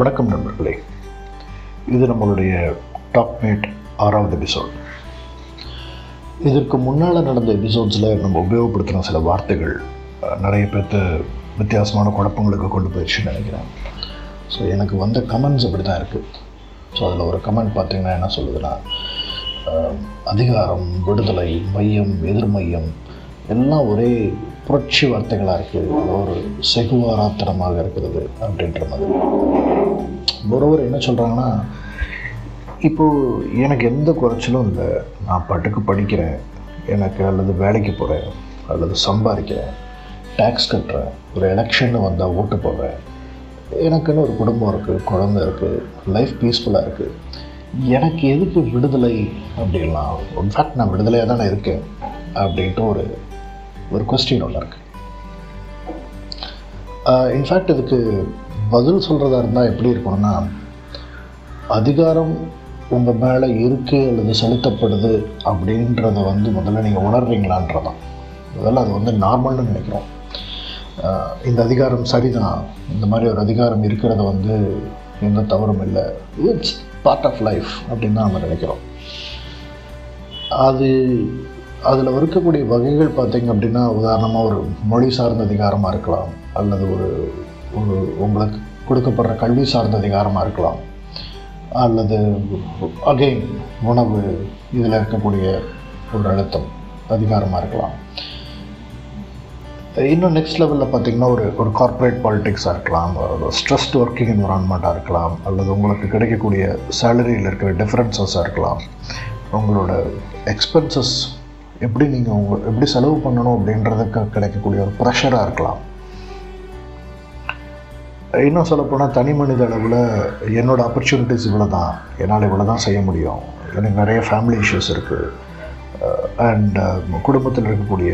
வணக்கம் நண்பர்களே. இது நம்மளுடைய டாப் மேட் ஆறாவது எபிசோட் இதற்கு முன்னால் நடந்த எபிசோட்ஸில் நம்ம உபயோகப்படுத்தின சில வார்த்தைகள் நிறைய பேர்த்து வித்தியாசமான குழப்பங்களுக்கு கொண்டு போயிடுச்சுன்னு நினைக்கிறேன். ஸோ எனக்கு வந்த கமெண்ட்ஸ் அப்படி தான் இருக்குது ஸோ அதில் ஒரு கமெண்ட் பார்த்திங்கன்னா என்ன சொல்லுதுன்னா அதிகாரம் விடுதலை மையம் எதிர்மையம் எல்லாம் ஒரே புரட்சி வார்த்தைகளாக இருக்குது ஒரு செகுவாராத்தனமாக இருக்கிறது அப்படின்ற மாதிரி. ஒருவர் என்ன சொல்கிறாங்கன்னா இப்போது எனக்கு எந்த குறைச்சலும் இல்லை. நான் பாட்டுக்கு படிக்கிறேன். எனக்கு அல்லது வேலைக்கு போகிறேன் அல்லது சம்பாதிக்கிறேன். டேக்ஸ் கட்டுறேன். ஒரு எலெக்ஷன் வந்தால் ஓட்டு போடுறேன். எனக்குன்னு ஒரு குடும்பம் இருக்குது குழந்தை இருக்குது லைஃப் பீஸ்ஃபுல்லாக இருக்குது எனக்கு எதுக்கு விடுதலை அப்படின்லாம்? இன்ஃபேக்ட் நான் விடுதலையாக தானே இருக்கேன். அப்படின்ட்டு ஒரு ஒரு கொஸ்டின் ஒன்று இருக்குது இன்ஃபேக்ட் இதுக்கு பதில் சொல்கிறதா இருந்தால் எப்படி இருக்கணும்னா அதிகாரம் உங்கள் மேலே இருக்குது அல்லது செலுத்தப்படுது அப்படின்றத வந்து முதல்ல நீங்கள் உணர்றீங்களான்றதான். முதல்ல அது வந்து நார்மல்னு நினைக்கிறோம். இந்த அதிகாரம் சரிதான். இந்த மாதிரி ஒரு அதிகாரம் இருக்கிறத வந்து எந்த தவறும் இல்லை. இட்ஸ் பார்ட் ஆஃப் லைஃப் அப்படின்னு தான் நம்ம நினைக்கிறோம். அது அதில் இருக்கக்கூடிய வகைகள் பார்த்தீங்க அப்படின்னா உதாரணமாக ஒரு மொழி சார்ந்த அதிகாரமாக இருக்கலாம் அல்லது ஒரு ஒரு உங்களுக்கு கொடுக்கப்படுற கல்வி சார்ந்த அதிகாரமாக இருக்கலாம் அல்லது அகைன் உணவு இதில் இருக்கக்கூடிய ஒரு அழுத்தம் அதிகாரமாக இருக்கலாம். இன்னும் நெக்ஸ்ட் லெவலில் பார்த்தீங்கன்னா ஒரு ஒரு கார்ப்பரேட் பாலிடிக்ஸாக இருக்கலாம் ஒரு ஸ்ட்ரெஸ்ட் ஒர்க்கிங் என்வரான்மெண்ட்டாக இருக்கலாம் அல்லது உங்களுக்கு கிடைக்கக்கூடிய சேலரியில் இருக்கிற டிஃப்ரென்சஸாக இருக்கலாம் உங்களோட எக்ஸ்பென்சஸ் எப்படி நீங்கள் உங்க எப்படி செலவு பண்ணணும் அப்படின்றதுக்கு கிடைக்கக்கூடிய ஒரு ப்ரெஷராக இருக்கலாம். இன்னும் சொல்லப்போனால் தனி மனித அளவில் என்னோடய ஆப்பர்ச்சுனிட்டிஸ் இவ்வளோ தான் என்னால் இவ்வளோ தான் செய்ய முடியும். எனக்கு நிறைய ஃபேமிலி இஷ்யூஸ் இருக்குது அண்ட் குடும்பத்தில் இருக்கக்கூடிய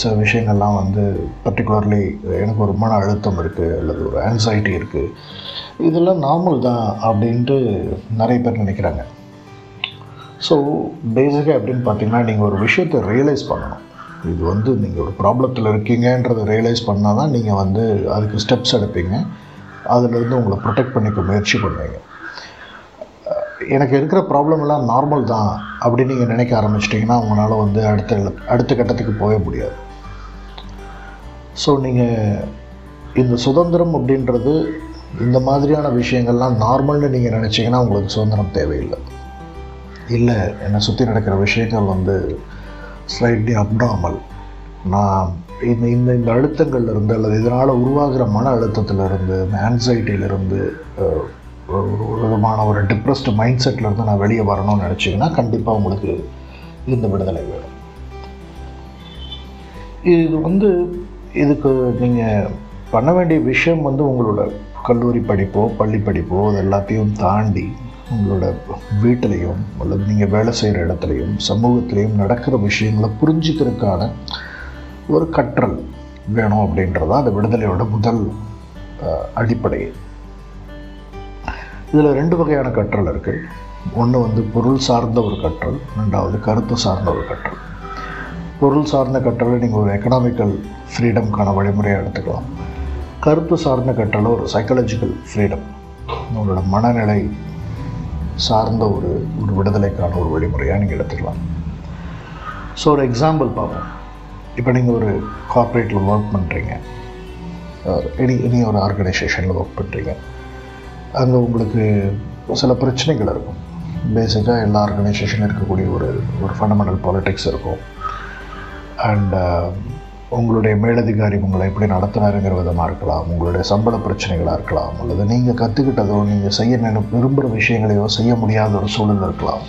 சில விஷயங்கள்லாம் வந்து பர்டிகுலர்லி எனக்கு ஒரு மன அழுத்தம் இருக்குது அல்லது ஒரு ஆன்சைட்டி இருக்குது இதெல்லாம் நார்மல் தான் அப்படின்ட்டு நிறைய பேர் நினைக்கிறாங்க. ஸோ பேசிக்காக எப்படின்னு பார்த்தீங்கன்னா நீங்கள் ஒரு விஷயத்தை ரியலைஸ் பண்ணணும். இது வந்து நீங்கள் ஒரு ப்ராப்ளத்தில் இருக்கீங்கன்றதை ரியலைஸ் பண்ணால் தான் நீங்கள் வந்து அதுக்கு ஸ்டெப்ஸ் எடுப்பீங்க. அதுலேருந்து உங்களை ப்ரொடெக்ட் பண்ணிக்க முயற்சி பண்ணுவீங்க. எனக்கு இருக்கிற ப்ராப்ளம் எல்லாம் நார்மல் தான் அப்படின்னு நீங்கள் நினைக்க ஆரம்பிச்சிட்டிங்கன்னா உங்களால் வந்து அடுத்த அடுத்த கட்டத்துக்கு போக முடியாது. ஸோ நீங்கள் இந்த சுதந்திரம் அப்படின்றது இந்த மாதிரியான விஷயங்கள்லாம் நார்மல்னு நீங்கள் நினச்சிங்கன்னா உங்களுக்கு சுதந்திரம் தேவையில்லை. இல்லை என்னை சுற்றி நடக்கிற விஷயங்கள் வந்து ஸ்லைட்லி அப்டாமல் நான் இந்த இந்த இந்த அழுத்தங்கள்ல இருந்து அல்லது இதனால் உருவாகிற மன அழுத்தத்திலிருந்து இந்த ஆன்சைட்டியிலிருந்து ஒரு ஒரு விதமான ஒரு டிப்ரெஸ்டு மைண்ட் செட்லேருந்து நான் வெளியே வரணும்னு நினச்சிங்கன்னா கண்டிப்பாக உங்களுக்கு இந்த விடுதலை வேணும். இது வந்து இதுக்கு நீங்கள் பண்ண வேண்டிய விஷயம் வந்து உங்களோட கல்லூரி படிப்போ பள்ளி படிப்போ அது எல்லாத்தையும் தாண்டி உங்களோட வீட்டிலையும் அல்லது நீங்கள் வேலை செய்கிற இடத்துலையும் சமூகத்திலையும் நடக்கிற விஷயங்களை புரிஞ்சுக்கிறதுக்கான ஒரு கற்றல் வேணும் அப்படின்றதான் அந்த விடுதலையோட முதல் அடிப்படை. இதில் ரெண்டு வகையான கற்றல் இருக்குது ஒன்று வந்து பொருள் சார்ந்த ஒரு கற்றல் ரெண்டாவது கருத்து சார்ந்த ஒரு கற்றல். பொருள் சார்ந்த கற்றலை நீங்கள் ஒரு எக்கனாமிக்கல் ஃப்ரீடம்க்கான வழிமுறையாக எடுத்துக்கலாம். கருத்து சார்ந்த கற்றலை ஒரு சைக்காலஜிக்கல் ஃப்ரீடம் உங்களோட மனநிலை சார்ந்த ஒரு ஒரு விடுதலைக்கான ஒரு வழிமுறையாக நீங்கள் எடுத்துக்கலாம். ஸோ ஒரு எக்ஸாம்பிள் பார்ப்போம். இப்போ நீங்கள் ஒரு கார்ப்பரேட்டில் ஒர்க் பண்ணுறீங்க எனி எனி ஒரு ஆர்கனைசேஷனில் ஒர்க் பண்ணுறீங்க அங்கே உங்களுக்கு சில பிரச்சனைகள் இருக்கும். பேசிக்காக எல்லா ஆர்கனைசேஷனும் இருக்கக்கூடிய ஒரு ஒரு ஃபண்டமெண்டல் பாலிட்டிக்ஸ் இருக்கும். அண்ட் உங்களுடைய மேலதிகாரி உங்களை எப்படி நடத்தினாருங்கிற விதமாக இருக்கலாம். உங்களுடைய சம்பள பிரச்சனைகளாக இருக்கலாம். அல்லது நீங்கள் கற்றுக்கிட்டதோ நீங்கள் செய்ய நினை விரும்புகிற விஷயங்களையோ செய்ய முடியாத ஒரு சூழல் இருக்கலாம்.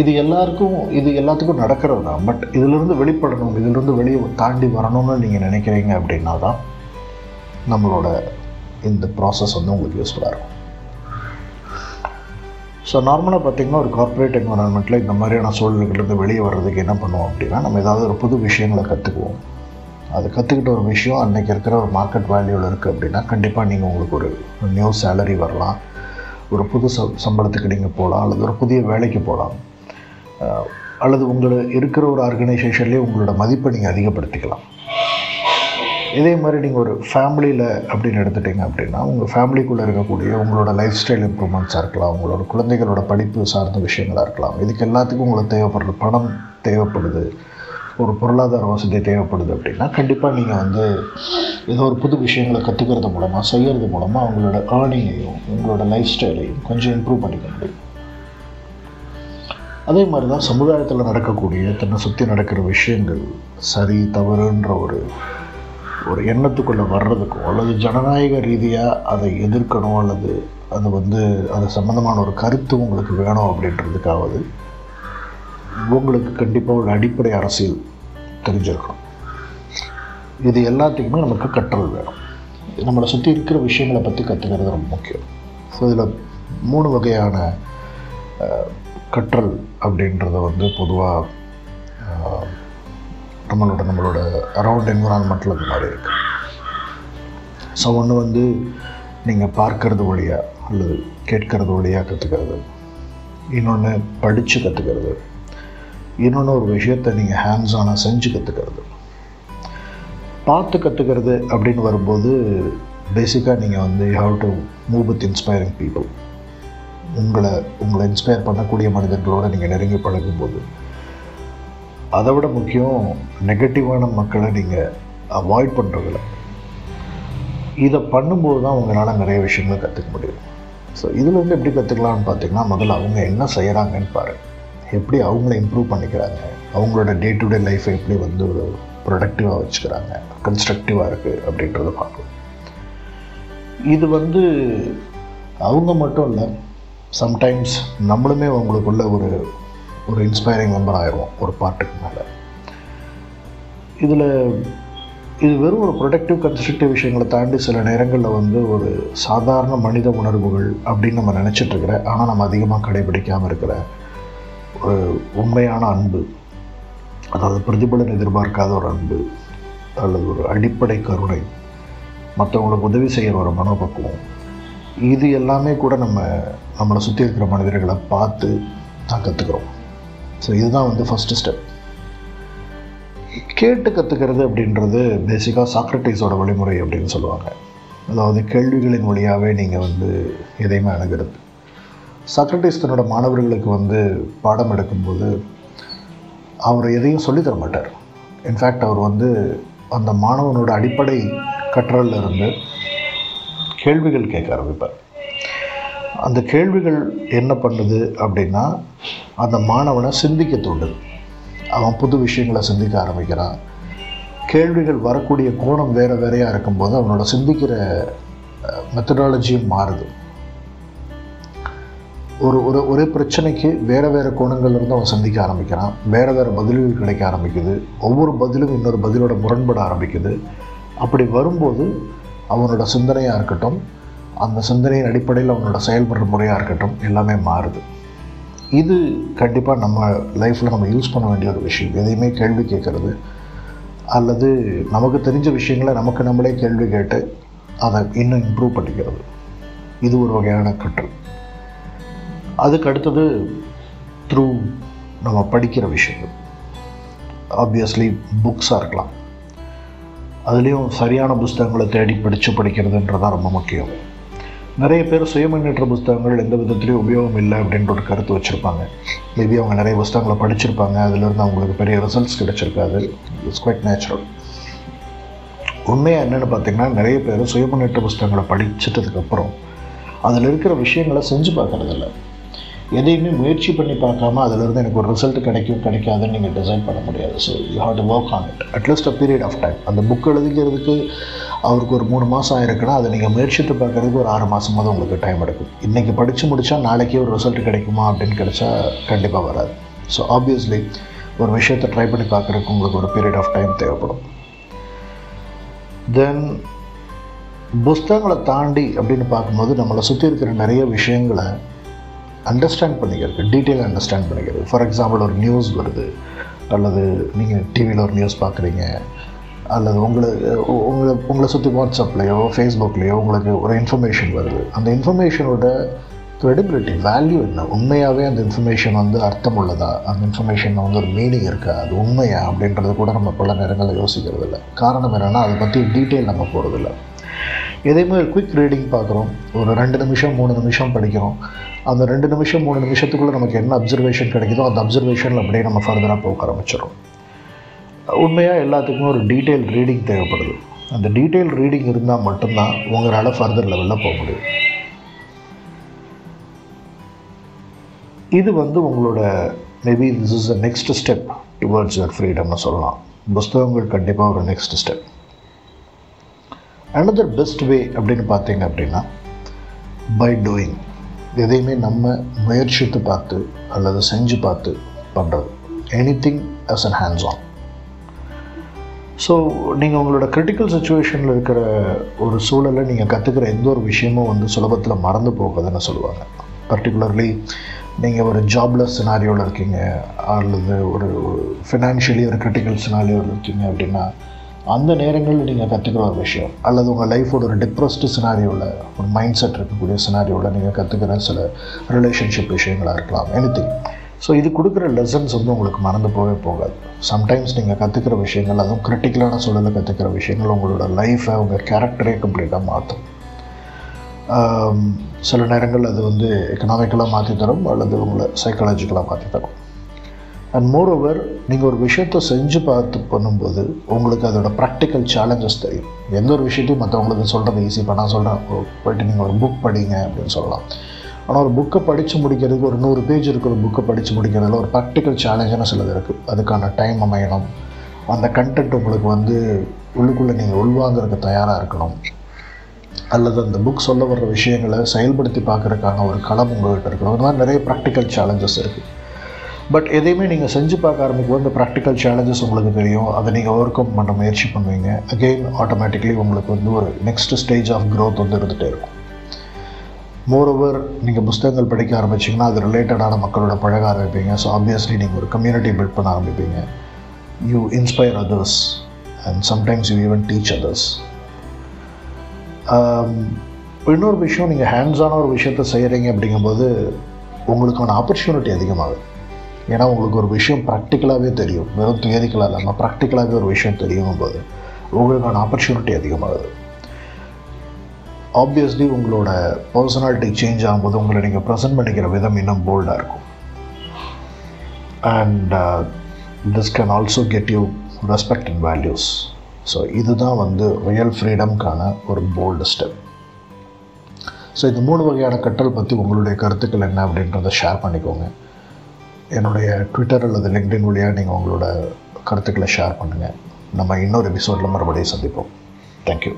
இது எல்லாருக்கும் இது எல்லாத்துக்கும் நடக்கிறது தான் பட் இதிலிருந்து வெளிப்படணும் இதிலிருந்து வெளியே தாண்டி வரணும்னு நீங்கள் நினைக்கிறீங்க அப்படின்னா தான் நம்மளோட இந்த ப்ராசஸ் வந்து உங்களுக்கு யூஸ்ஃபுல்லாக இருக்கும். ஸோ நார்மலாக பார்த்திங்கன்னா ஒரு கார்ப்பரேட் என்வரான்மெண்ட்டில் இந்த மாதிரியான சூழல்கள்லேருந்து வெளியே வர்றதுக்கு என்ன பண்ணுவோம் அப்படின்னா நம்ம ஏதாவது ஒரு புது விஷயங்களை கற்றுக்குவோம் அது கற்றுக்கிட்ட ஒரு விஷயம் அன்றைக்கி இருக்கிற ஒரு மார்க்கெட் வேல்யூவில் இருக்குது அப்படின்னா கண்டிப்பாக நீங்கள் உங்களுக்கு ஒரு நியூ சேலரி வரலாம். ஒரு புது ச சம்பளத்துக்கு நீங்கள் போகலாம் அல்லது ஒரு புதிய வேலைக்கு போகலாம். அல்லது உங்களை இருக்கிற ஒரு ஆர்கனைசேஷன்லேயே உங்களோட மதிப்பை நீங்கள் அதிகப்படுத்திக்கலாம். இதே மாதிரி நீங்கள் ஒரு ஃபேமிலியில் அப்படின்னு எடுத்துட்டிங்க அப்படின்னா உங்கள் ஃபேமிலிக்குள்ளே இருக்கக்கூடிய உங்களோட லைஃப் ஸ்டைல் இம்ப்ரூவ்மெண்ட்ஸாக இருக்கலாம் உங்களோட குழந்தைகளோட படிப்பு சார்ந்த விஷயங்களாக இருக்கலாம். இதுக்கு எல்லாத்துக்கும் உங்களுக்கு தேவைப்படுற பணம் தேவைப்படுது ஒரு பொருளாதார வசதி தேவைப்படுது அப்படின்னா கண்டிப்பாக நீங்கள் வந்து ஏதோ ஒரு புது விஷயங்களை கற்றுக்கிறது மூலமாக செய்கிறது மூலமாக அவங்களோட ஏர்னிங்கையும் உங்களோட லைஃப் ஸ்டைலையும் கொஞ்சம் இம்ப்ரூவ் பண்ணிக்க முடியும். அதே மாதிரி தான் சமுதாயத்தில் நடக்கக்கூடிய தன்னை சுற்றி நடக்கிற விஷயங்கள் சரி தவறுன்ற ஒரு ஒரு எண்ணத்துக்குள்ளே வர்றதுக்கும் அல்லது ஜனநாயக ரீதியாக அதை எதிர்க்கணும் அல்லது அது வந்து அது சம்மந்தமான ஒரு கருத்து உங்களுக்கு வேணும் அப்படின்றதுக்காவது உங்களுக்கு கண்டிப்பாக ஒரு அடிப்படை அரசியல் தெரிஞ்சிருக்கணும். இது எல்லாத்துக்குமே நமக்கு கற்றல் வேணும். நம்மளை சுற்றி இருக்கிற விஷயங்களை பற்றி கற்றுக்கிறது ரொம்ப முக்கியம். ஸோ இதில் மூணு வகையான கற்றல் அப்படின்றத வந்து பொதுவாக நம்மளோட நம்மளோட அரவுண்ட் என்விரான்மெண்ட்டில் அந்த மாதிரி இருக்குது ஸோ ஒன்று வந்து நீங்கள் பார்க்கறது வழியாக அல்லது கேட்கறது வழியாக கற்றுக்கிறது இன்னொன்று படித்து கற்றுக்கிறது இன்னொன்று ஒரு விஷயத்தை நீங்கள் ஹேண்ட்ஸ் ஆனாக செஞ்சு கற்றுக்கிறது பார்த்து கற்றுக்கிறது அப்படின்னு வரும்போது பேசிக்காக நீங்கள் வந்து you have to move with inspiring people உங்களை உங்களை இன்ஸ்பயர் பண்ணக்கூடிய மனிதர்களோடு நீங்கள் நெருங்கி பழகும்போது அதை விட முக்கியம் நெகட்டிவான மக்களை நீங்கள் அவாய்ட் பண்ணுறதில்ல இதை பண்ணும்போது தான் உங்களால் நிறைய விஷயங்களை கற்றுக்க முடியும். ஸோ இதுலேருந்து எப்படி கற்றுக்கலாம்னு பார்த்தீங்கன்னா முதல்ல அவங்க என்ன செய்கிறாங்கன்னு பாரு எப்படி அவங்கள இம்ப்ரூவ் பண்ணிக்கிறாங்க? அவங்களோட டே டு டே லைஃப்பை எப்படி வந்து ஒரு ப்ரொடக்டிவாக வச்சுக்கிறாங்க? கன்ஸ்ட்ரக்டிவாக இருக்குது அப்படின்றத பார்க்கணும் இது வந்து அவங்க மட்டும் இல்லை சம்டைம்ஸ் நம்மளுமே அவங்களுக்குள்ள ஒரு ஒரு இன்ஸ்பைரிங் மெம்பர் ஆயிடுவோம் ஒரு பாட்டுக்கு மேலே. இதில் இது வெறும் ஒரு ப்ரொடக்டிவ் கன்ஸ்ட்ரக்டிவ் விஷயங்களை தாண்டி சில நேரங்களில் வந்து ஒரு சாதாரண மனித உணர்வுகள் அப்படின்னு நம்ம நினச்சிட்டு ஆனால் நம்ம அதிகமாக கடைபிடிக்காமல் இருக்கிற ஒரு உண்மையான அன்பு அதாவது பிரதிபலன் எதிர்பார்க்காத ஒரு அன்பு அல்லது ஒரு அடிப்படை கருணை மற்றவங்களுக்கு உதவி செய்கிற ஒரு மனோபக்குவம் இது எல்லாமே கூட நம்ம நம்மளை சுற்றி இருக்கிற மனிதர்களை பார்த்து தான் கற்றுக்குறோம் ஸோ இதுதான் வந்து ஃபஸ்ட்டு ஸ்டெப் கேட்டு கற்றுக்கிறது அப்படின்றது பேசிக்காக சாக்ரட்டிஸோட வழிமுறை அப்படின்னு சொல்லுவாங்க. அதாவது கேள்விகளின் வழியாகவே நீங்கள் வந்து எதையுமே அணுகிறது. சாக்ரட்டிஸ் தன்னோட மாணவர்களுக்கு வந்து பாடம் எடுக்கும்போது அவர் எதையும் சொல்லித்தர மாட்டார். இன்ஃபேக்ட் அவர் வந்து அந்த மாணவனோட அடிப்படை கற்றலிருந்து கேள்விகள் கேட்க ஆரம்பிப்பார். அந்த கேள்விகள் என்ன பண்ணுது அப்படின்னா அந்த மாணவனை சிந்திக்க தூண்டுது. அவன் புது விஷயங்களை சிந்திக்க ஆரம்பிக்கிறான். கேள்விகள் வரக்கூடிய கோணம் வேறு வேறையாக இருக்கும்போது அவனோட சிந்திக்கிற மெத்தடாலஜியும் மாறுது. ஒரு ஒரு ஒரே பிரச்சனைக்கு வேறு வேறு கோணங்கள்ல இருந்து அவன் சிந்திக்க ஆரம்பிக்கிறான். வேறு வேறு பதில்கள் கிடைக்க ஆரம்பிக்குது. ஒவ்வொரு பதிலும் இன்னொரு பதிலோட முரண்பட ஆரம்பிக்குது. அப்படி வரும்போது அவனோட சிந்தனையாக இருக்கட்டும் அந்த சிந்தனையின் அடிப்படையில் அவனோட செயல்படுற முறையாக இருக்கட்டும் எல்லாமே மாறுது. இது கண்டிப்பாக நம்ம லைஃப்பில் நம்ம யூஸ் பண்ண வேண்டிய ஒரு விஷயம். எதையுமே கேள்வி கேட்குறது அல்லது நமக்கு தெரிஞ்ச விஷயங்களை நமக்கு நம்மளே கேள்வி கேட்டு அதை இன்னும் இம்ப்ரூவ் பண்ணிக்கிறது. இது ஒரு வகையான கற்றல். அதுக்கு அடுத்தது த்ரூ நம்ம படிக்கிற விஷயங்கள். ஆப்வியஸ்லி புக்ஸாக இருக்கலாம். அதுலேயும் சரியான புஸ்தகங்களை தேடி படித்து படிக்கிறதுன்றதான் ரொம்ப முக்கியம். நிறைய பேர் சுயமுன்னேற்ற புஸ்தகங்கள் எந்த விதத்துலேயும் உபயோகம் இல்லை அப்படின்ற ஒரு கருத்து வச்சுருப்பாங்க. மேபி அவங்க நிறைய புஸ்தகங்களை படிச்சிருப்பாங்க. அதிலிருந்து அவங்களுக்கு பெரிய ரிசல்ட்ஸ் கிடைச்சிருக்காது. இட்ஸ் குவைட் நேச்சுரல் உண்மையாக என்னென்னு பார்த்தீங்கன்னா நிறைய பேர் சுயமுன்னேற்ற புஸ்தகங்களை படிச்சிட்டதுக்கப்புறம் அதில் இருக்கிற விஷயங்களை செஞ்சு பார்க்குறதில்ல. எதையுமே முயற்சி பண்ணி பார்க்காம அதிலிருந்து எனக்கு ஒரு ரிசல்ட் கிடைக்கும் கிடைக்காதுன்னு நீங்கள் டிசைன் பண்ண முடியாது. So you have to work on it at least a period of time அந்த புக் எழுதிக்கிறதுக்கு அவருக்கு ஒரு மூணு மாதம் ஆயிருக்குன்னா அதை நீங்கள் முயற்சித்து பார்க்குறதுக்கு ஒரு ஆறு மாதமாவது உங்களுக்கு டைம் எடுக்கும். இன்றைக்கி படித்து முடித்தா நாளைக்கே ஒரு ரிசல்ட் கிடைக்குமா அப்படின்னு கிடைச்சா கண்டிப்பாக வராது. ஸோ ஆப்வியஸ்லி ஒரு விஷயத்தை ட்ரை பண்ணி பார்க்குறதுக்கு உங்களுக்கு ஒரு பீரியட் ஆஃப் டைம் தேவைப்படும். தென் புஸ்தகங்களை தாண்டி அப்படின்னு பார்க்கும்போது நம்மளை சுற்றி இருக்கிற நிறைய விஷயங்களை அண்டர்ஸ்டாண்ட் பண்ணிக்கிறது டீட்டெயில் அண்டர்ஸ்டாண்ட் பண்ணிக்கிறது. ஃபார் எக்ஸாம்பிள் ஒரு நியூஸ் வருது அல்லது நீங்கள் டிவியில் ஒரு நியூஸ் பார்க்குறீங்க அல்லது உங்களை உங்களை உங்களை சுற்றி வாட்ஸ்அப்லேயோ ஃபேஸ்புக்லேயோ உங்களுக்கு ஒரு இன்ஃபர்மேஷன் வருது. அந்த இன்ஃபர்மேஷனோட க்ரெடிபிலிட்டி வேல்யூ என்ன? உண்மையாகவே அந்த இன்ஃபர்மேஷன் வந்து அர்த்தம் உள்ளதா? அந்த இன்ஃபர்மேஷனில் வந்து ஒரு மீனிங் இருக்கா? அது உண்மையா? அப்படின்றது கூட நம்ம பல நேரங்களில் யோசிக்கிறது இல்லை. காரணம் என்னென்னா அதை பற்றி டீட்டெயில் நம்ம போகிறதில்ல எதையுமே மாதிரி குயிக் ரீடிங் பார்க்குறோம். ஒரு ரெண்டு நிமிஷம் மூணு நிமிஷம் படிக்கிறோம். அந்த ரெண்டு நிமிஷம் மூணு நிமிஷத்துக்குள்ளே நமக்கு என்ன அப்சர்வேஷன் கிடைக்குதோ அந்த அப்சர்வேஷனில் அப்படியே நம்ம ஃபர்தராக போக ஆரம்பிச்சிடும் உண்மையாக எல்லாத்துக்குமே ஒரு டீட்டெயில் ரீடிங் தேவைப்படுது. அந்த டீட்டெயில் ரீடிங் இருந்தால் மட்டும்தான் உங்களால் ஃபர்தர் லெவலில் போக முடியும். இது வந்து உங்களோட maybe this is a next step towards your ஃப்ரீடம்னு சொல்லலாம். புஸ்தகங்கள் கண்டிப்பாக ஒரு next step another best way அப்படின்னு பார்த்தீங்க அப்படின்னா பை டூயிங் எதையுமே நம்ம முயற்சித்து பார்த்து அல்லது செஞ்சு பார்த்து பண்ணுறது anything as an hands on so நீங்கள் உங்களோட கிரிட்டிக்கல் சுச்சுவேஷனில் இருக்கிற ஒரு சூழலை நீங்கள் கற்றுக்கிற எந்த ஒரு விஷயமும் வந்து சுலபத்தில் மறந்து போகுதுன்னு சொல்லுவாங்க. பர்டிகுலர்லி நீங்கள் ஒரு ஜாப்லெஸ் சினாரியோவில் இருக்கீங்க அல்லது ஒரு ஃபினான்ஷியலி ஒரு கிரிட்டிக்கல் சினாரியோவில் இருக்கீங்க அப்படின்னா அந்த நேரங்களில் நீங்கள் கற்றுக்கிற ஒரு விஷயம் அல்லது உங்கள் லைஃபோட ஒரு டிப்ரெஸ்டு சினாரியோவில் ஒரு மைண்ட் செட் இருக்கக்கூடிய சினாரியோவில் நீங்கள் கற்றுக்கிற சில ரிலேஷன்ஷிப் விஷயங்களாக இருக்கலாம் எனி ஸோ இது கொடுக்குற லெசன்ஸ் வந்து உங்களுக்கு மறந்து போகவே போகாது. சம்டைம்ஸ் நீங்கள் கற்றுக்கிற விஷயங்கள் அதுவும் கிரிட்டிக்கலான சூழலில் கற்றுக்கிற விஷயங்கள் உங்களோட லைஃப்பை உங்கள் கேரக்டரே கம்ப்ளீட்டாக மாற்றும். சில நேரங்கள் அது வந்து எக்கனாமிக்கலாக மாற்றி தரும் அல்லது உங்களை சைக்காலஜிக்கலாக மாற்றி தரும். அண்ட் மோர் ஓவர் நீங்கள் ஒரு விஷயத்தை செஞ்சு பார்த்து பண்ணும்போது உங்களுக்கு அதோட ப்ராக்டிக்கல் சேலஞ்சஸ் தெரியும். எந்த ஒரு விஷயத்தையும் மற்றவங்களுக்கு சொல்கிறது ஈஸி இப்போ நான் சொல்கிறேன் போயிட்டு நீங்கள் ஒரு புக் படிங்க அப்படின்னு சொல்லலாம். ஆனால் ஒரு புக்கை படித்து முடிக்கிறதுக்கு ஒரு நூறு பேஜ் இருக்கிற புக்கை படித்து முடிக்கிறதுல ஒரு ப்ராக்டிக்கல் சேலஞ்சுன்னு சிலது இருக்குது அதுக்கான டைம் அமையணும். அந்த கண்டென்ட் உங்களுக்கு வந்து உள்ளுக்குள்ளே நீங்கள் உள்வாங்கிறதுக்கு தயாராக இருக்கணும். அல்லது அந்த புக் சொல்ல வர்ற விஷயங்களை செயல்படுத்தி பார்க்குறதுக்கான ஒரு களம் உங்கள்கிட்ட இருக்கணும். இந்த மாதிரி நிறைய ப்ராக்டிக்கல் சேலஞ்சஸ் இருக்குது பட் எதையுமே நீங்கள் செஞ்சு பார்க்க ஆரம்பிக்கும் இந்த ப்ராக்டிக்கல் சேலஞ்சஸ் உங்களுக்கு தெரியும். அதை நீங்கள் ஓவர் கம் பண்ண முயற்சி பண்ணுவீங்க. அகெயின் ஆட்டோமேட்டிக்லி உங்களுக்கு வந்து ஒரு நெக்ஸ்ட் ஸ்டேஜ் ஆஃப் க்ரோத் வந்து இருந்துகிட்டே இருக்கும். மோரோவர் நீங்கள் புஸ்தகங்கள் படிக்க ஆரம்பிச்சிங்கன்னா அது ரிலேட்டடான மக்களோட பழக ஆரம்பிப்பீங்க. ஸோ ஆப்வியஸ்லி நீங்கள் ஒரு கம்யூனிட்டி பில்ட் பண்ண ஆரம்பிப்பீங்க. You inspire others and sometimes you even teach others இன்னொரு விஷயம் நீங்கள் ஹேண்ட்ஸான ஒரு விஷயத்த செய்கிறீங்க அப்படிங்கும்போது உங்களுக்கான ஆப்பர்ச்சுனிட்டி அதிகமாகுது. ஏன்னா உங்களுக்கு ஒரு விஷயம் ப்ராக்டிக்கலாகவே தெரியும். வெறும் தியரிக்கலாக இல்லாமல் ப்ராக்டிக்கலாகவே ஒரு விஷயம் தெரியும் போது உங்களுக்கான ஆப்பர்ச்சுனிட்டி அதிகமாகுது. ஆப்வியஸ்லி உங்களோட பர்சனாலிட்டி சேஞ்ச் ஆகும்போது உங்களை நீங்கள் ப்ரெசென்ட் பண்ணிக்கிற விதம் இன்னும் போல்டாக இருக்கும். And this can also get you respect and values so இதுதான் வந்து ரியல் ஃப்ரீடம்க்கான ஒரு போல்டு ஸ்டெப் ஸோ இந்த மூணு வகையான கற்றல் பற்றி உங்களுடைய கருத்துக்கள் என்ன அப்படின்றத ஷேர் பண்ணிக்கோங்க. என்னுடைய ட்விட்டர் அல்லது லிங்க்டின் வழியாக நீங்கள் உங்களோட கருத்துக்களை ஷேர் பண்ணுங்கள் நம்ம இன்னொரு எபிசோடில் மறுபடியும் சந்திப்போம். தேங்க்யூ